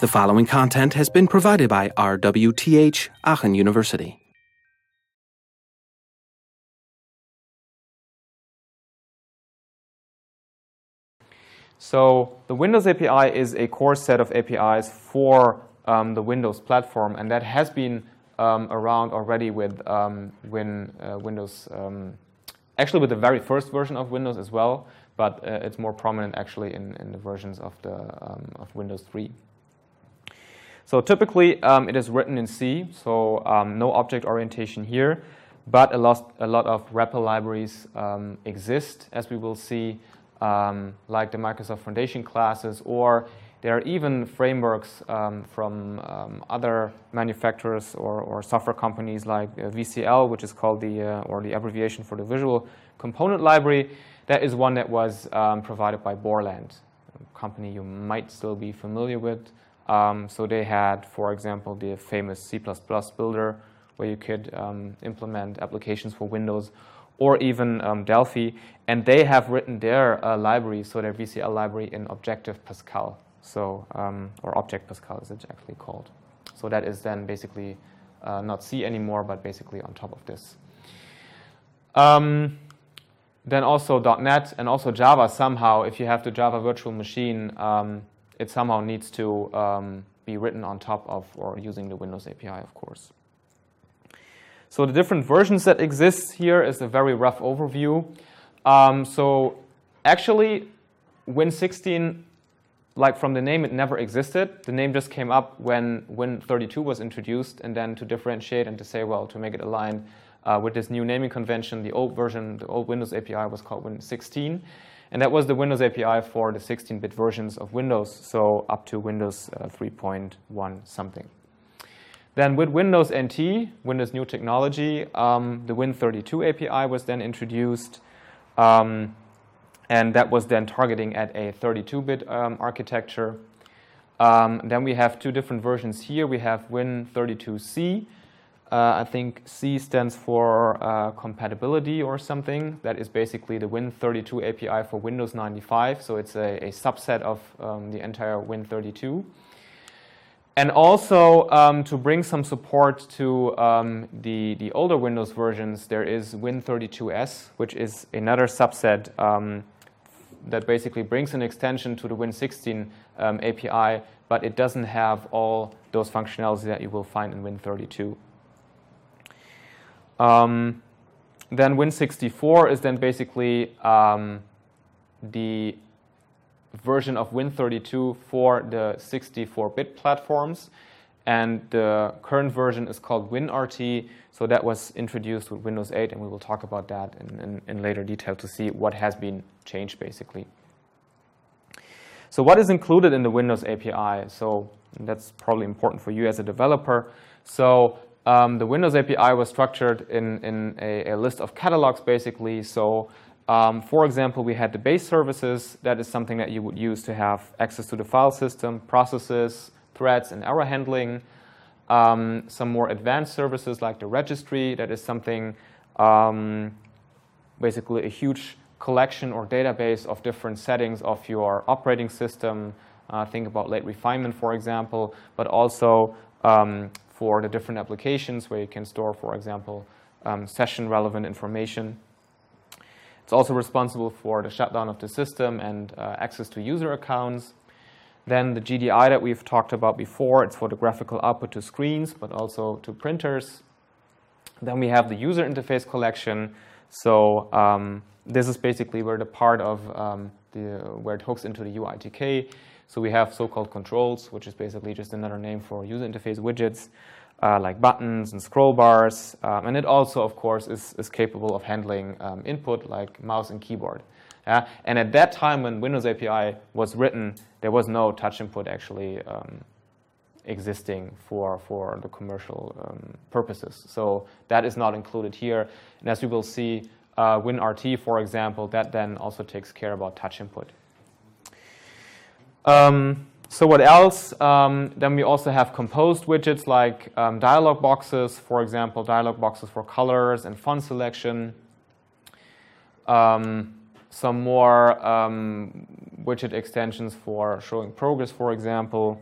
The following content has been provided by RWTH Aachen University. So the Windows API is a core set of APIs for um, the Windows platform, and that has been um, around already with um, uh, Windows, um, actually with the very first version of Windows as well, but uh, it's more prominent actually in, in the versions of, the, um, of Windows 3. So typically um, it is written in C, so no object orientation here, but a lot, a lot of wrapper libraries exist, as we will see, like the Microsoft Foundation classes or there are even frameworks um, from um, other manufacturers or, or, software companies like uh, VCL, which is called the, uh, or the abbreviation for the Visual Component Library. That is one that was um, provided by Borland, a company you might still be familiar with. Um, so they had, for example, the famous C++ builder, where you could um, implement applications for Windows, or even um, Delphi. And they have written their uh, library, so their VCL library, in Objective Pascal. So, um, or Object Pascal is actually called. So that is then basically uh, not C anymore, but basically on top of this. Um, then also .NET and also Java somehow, if you have the Java virtual machine, um, it somehow needs to um, be written on top of or using the Windows API, of course. So the different versions that exist here is a very rough overview. Um, so actually, Win16 like from the name, it never existed. The name just came up when Win32 was introduced, and then to differentiate and to say, well, to make it align uh, with this new naming convention, the old version, the old Windows API was called Win16, and that was the Windows API for the 16-bit versions of Windows, so up to Windows uh, 3.1 something. Then with Windows NT, Windows New Technology, um, the Win32 API was then introduced. Um, and that was then targeting at a 32-bit um, architecture. Um, then we have two different versions here. We have Win32C. Uh, I think C stands for uh, compatibility or something. That is basically the Win32 API for Windows 95. So it's a, a subset of um, the entire Win32. And also um, to bring some support to um, the, the older Windows versions, there is Win32S, which is another subset um, that basically brings an extension to the Win16 um, API, but it doesn't have all those functionalities that you will find in Win32. Um, then Win64 is then basically um, the version of Win32 for the 64-bit platforms. And the current version is called WinRT. So that was introduced with Windows 8, and we will talk about that in, in, in later detail to see what has been changed, basically. So what is included in the Windows API? So that's probably important for you as a developer. So um, the Windows API was structured in, in a, a list of catalogs, basically. So um, for example, we had the base services. That is something that you would use to have access to the file system, processes, threads and error handling. Um, some more advanced services like the registry, that is something, um, basically a huge collection or database of different settings of your operating system. Uh, think about late refinement, for example, but also um, for the different applications where you can store, for example, um, session relevant information. It's also responsible for the shutdown of the system and uh, access to user accounts. Then the GDI that we've talked about before, it's for the graphical output to screens, but also to printers. Then we have the user interface collection. So um, this is basically where the part of um, the, where it hooks into the UITK. So we have so-called controls, which is basically just another name for user interface widgets, uh, like buttons and scroll bars. Um, and it also, of course, is, is capable of handling um, input like mouse and keyboard. And at that time when Windows API was written, there was no touch input actually um, existing for, for the commercial um, purposes. So that is not included here. And as we will see, uh, WinRT, for example, that then also takes care about touch input. Um, so what else? Um, then we also have composed widgets like um, dialog boxes, for example, dialog boxes for colors and font selection. Um, some more um, widget extensions for showing progress, for example.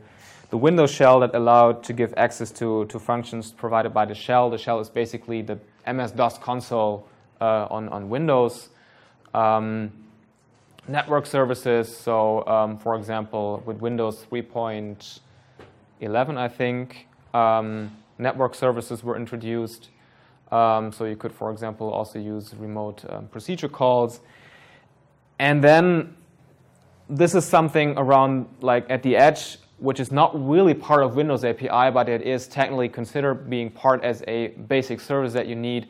the Windows shell that allowed to give access to, to functions provided by the shell. The shell is basically the MS-DOS console uh, on, on Windows. Um, network services, so um, for example, with Windows 3.11, I think, um, network services were introduced. Um, so you could, for example, also use remote um, procedure calls. And then this is something around like at the edge, which is not really part of Windows API, but it is technically considered being part as a basic service that you need,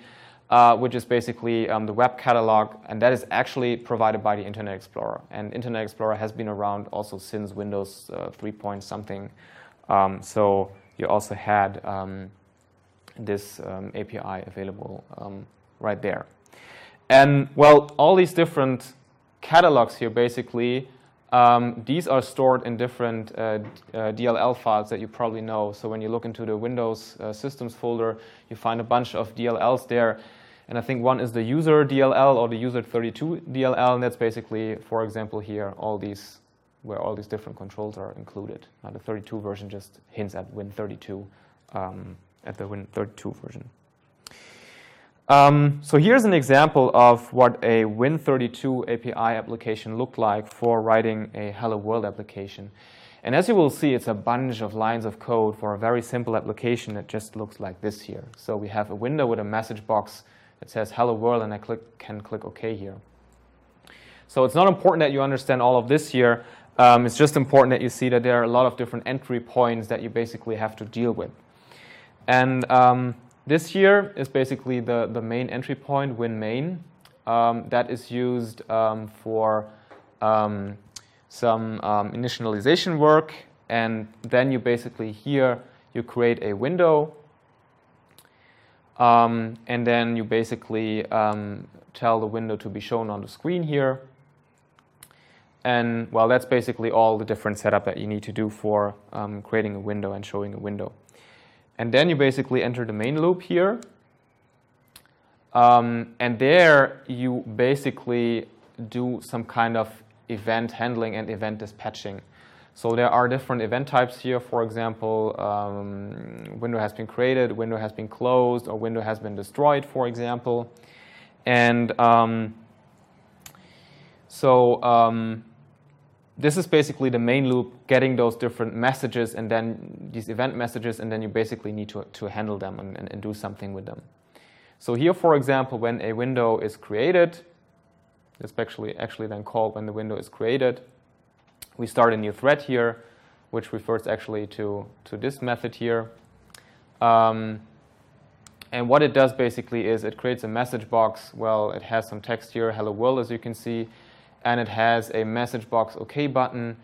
uh, which is basically um, the web catalog, and that is actually provided by the Internet Explorer. And Internet Explorer has been around also since Windows uh, 3 point something. Um, so you also had um, this um, API available um, right there. And well, all these different catalogs here basically, um, these are stored in different uh, uh, DLL files that you probably know. So when you look into the Windows uh, systems folder, you find a bunch of DLLs there. And I think one is the user DLL or the user 32 DLL, and that's basically, for example, here, all these, where all these different controls are included. Now the 32 version just hints at Win32 um, at the Win32 version. Um, so here's an example of what a Win32 API application looked like for writing a Hello World application. And as you will see, it's a bunch of lines of code for a very simple application that just looks like this here. So we have a window with a message box that says Hello World, and I click, can click OK here. So it's not important that you understand all of this here. Um, it's just important that you see that there are a lot of different entry points that you basically have to deal with. And um, this here is basically the, the main entry point, WinMain. Um, that is used um, for um, some um, initialization work. And then you basically here, you create a window. Um, and then you basically tell the window to be shown on the screen here. And well, that's basically all the different setup that you need to do for creating a window and showing a window. And then you basically enter the main loop here. Um, and there you basically do some kind of event handling and event dispatching. So there are different event types here. For example, um, window has been created, window has been closed, or window has been destroyed, for example. And um, so um, this is basically the main loop, getting those different messages and then these event messages, and then you basically need to, to handle them and, and, and do something with them. So here, for example, when a window is created, especially actually then called when the window is created, we start a new thread here, which refers actually to, to this method here. Um, and what it does basically is it creates a message box. Well, it has some text here, hello world, as you can see and it has a message box OK button.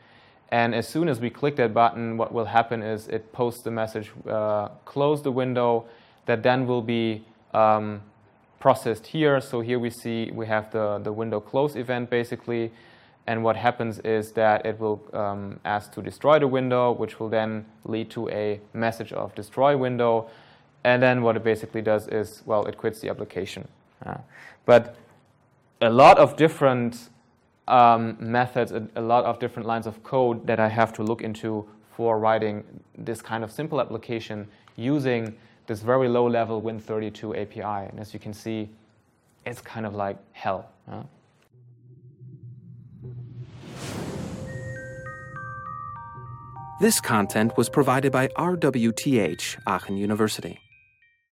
And as soon as we click that button, what will happen is it posts the message, uh, close the window, that then will be um, processed here. So here we see we have the, the window close event basically. And what happens is that it will um, ask to destroy the window, which will then lead to a message of destroy window. And then what it basically does is, well, it quits the application. Uh, but a lot of different um, methods, a, a, lot of different lines of code that I have to look into for writing this kind of simple application using this very low level Win32 API. And as you can see, it's kind of like hell. Huh? This content was provided by RWTH Aachen University.